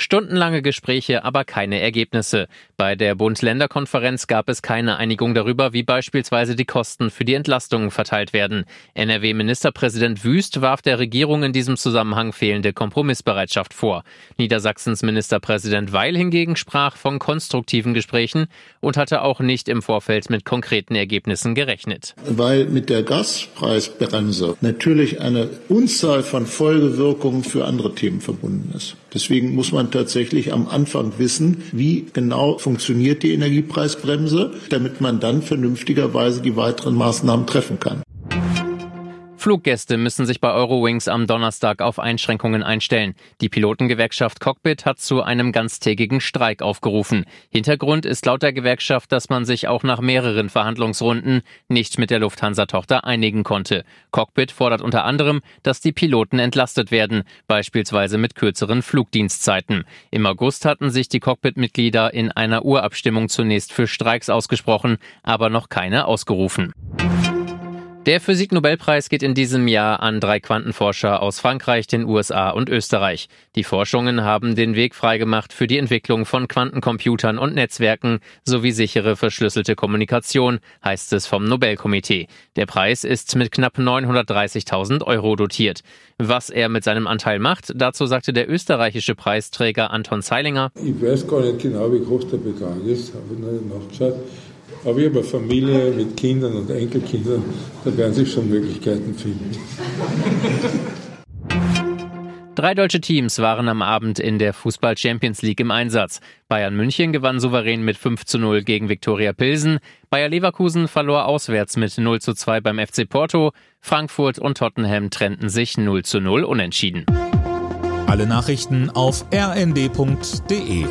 Stundenlange Gespräche, aber keine Ergebnisse. Bei der Bund-Länder-Konferenz gab es keine Einigung darüber, wie beispielsweise die Kosten für die Entlastungen verteilt werden. NRW-Ministerpräsident Wüst warf der Regierung in diesem Zusammenhang fehlende Kompromissbereitschaft vor. Niedersachsens Ministerpräsident Weil hingegen sprach von konstruktiven Gesprächen und hatte auch nicht im Vorfeld mit konkreten Ergebnissen gerechnet. Weil mit der Gaspreisbremse natürlich eine Unzahl von Folgewirkungen für andere Themen verbunden ist. Deswegen muss man tatsächlich am Anfang wissen, wie genau funktioniert die Energiepreisbremse, damit man dann vernünftigerweise die weiteren Maßnahmen treffen kann. Fluggäste müssen sich bei Eurowings am Donnerstag auf Einschränkungen einstellen. Die Pilotengewerkschaft Cockpit hat zu einem ganztägigen Streik aufgerufen. Hintergrund ist laut der Gewerkschaft, dass man sich auch nach mehreren Verhandlungsrunden nicht mit der Lufthansa-Tochter einigen konnte. Cockpit fordert unter anderem, dass die Piloten entlastet werden, beispielsweise mit kürzeren Flugdienstzeiten. Im August hatten sich die Cockpit-Mitglieder in einer Urabstimmung zunächst für Streiks ausgesprochen, aber noch keine ausgerufen. Der Physiknobelpreis geht in diesem Jahr an drei Quantenforscher aus Frankreich, den USA und Österreich. Die Forschungen haben den Weg freigemacht für die Entwicklung von Quantencomputern und Netzwerken sowie sichere verschlüsselte Kommunikation, heißt es vom Nobelkomitee. Der Preis ist mit knapp 930.000 Euro dotiert. Was er mit seinem Anteil macht, dazu sagte der österreichische Preisträger Anton Zeilinger. Ich weiß gar nicht genau, wie groß der Betrag ist, habe ich nicht nachgeschaut. Aber ich habe eine Familie mit Kindern und Enkelkindern, da werden sich schon Möglichkeiten finden. Drei deutsche Teams waren am Abend in der Fußball Champions League im Einsatz. Bayern München gewann souverän mit 5 zu 0 gegen Viktoria Pilsen. Bayer Leverkusen verlor auswärts mit 0 zu 2 beim FC Porto. Frankfurt und Tottenham trennten sich 0 zu 0 unentschieden. Alle Nachrichten auf rnd.de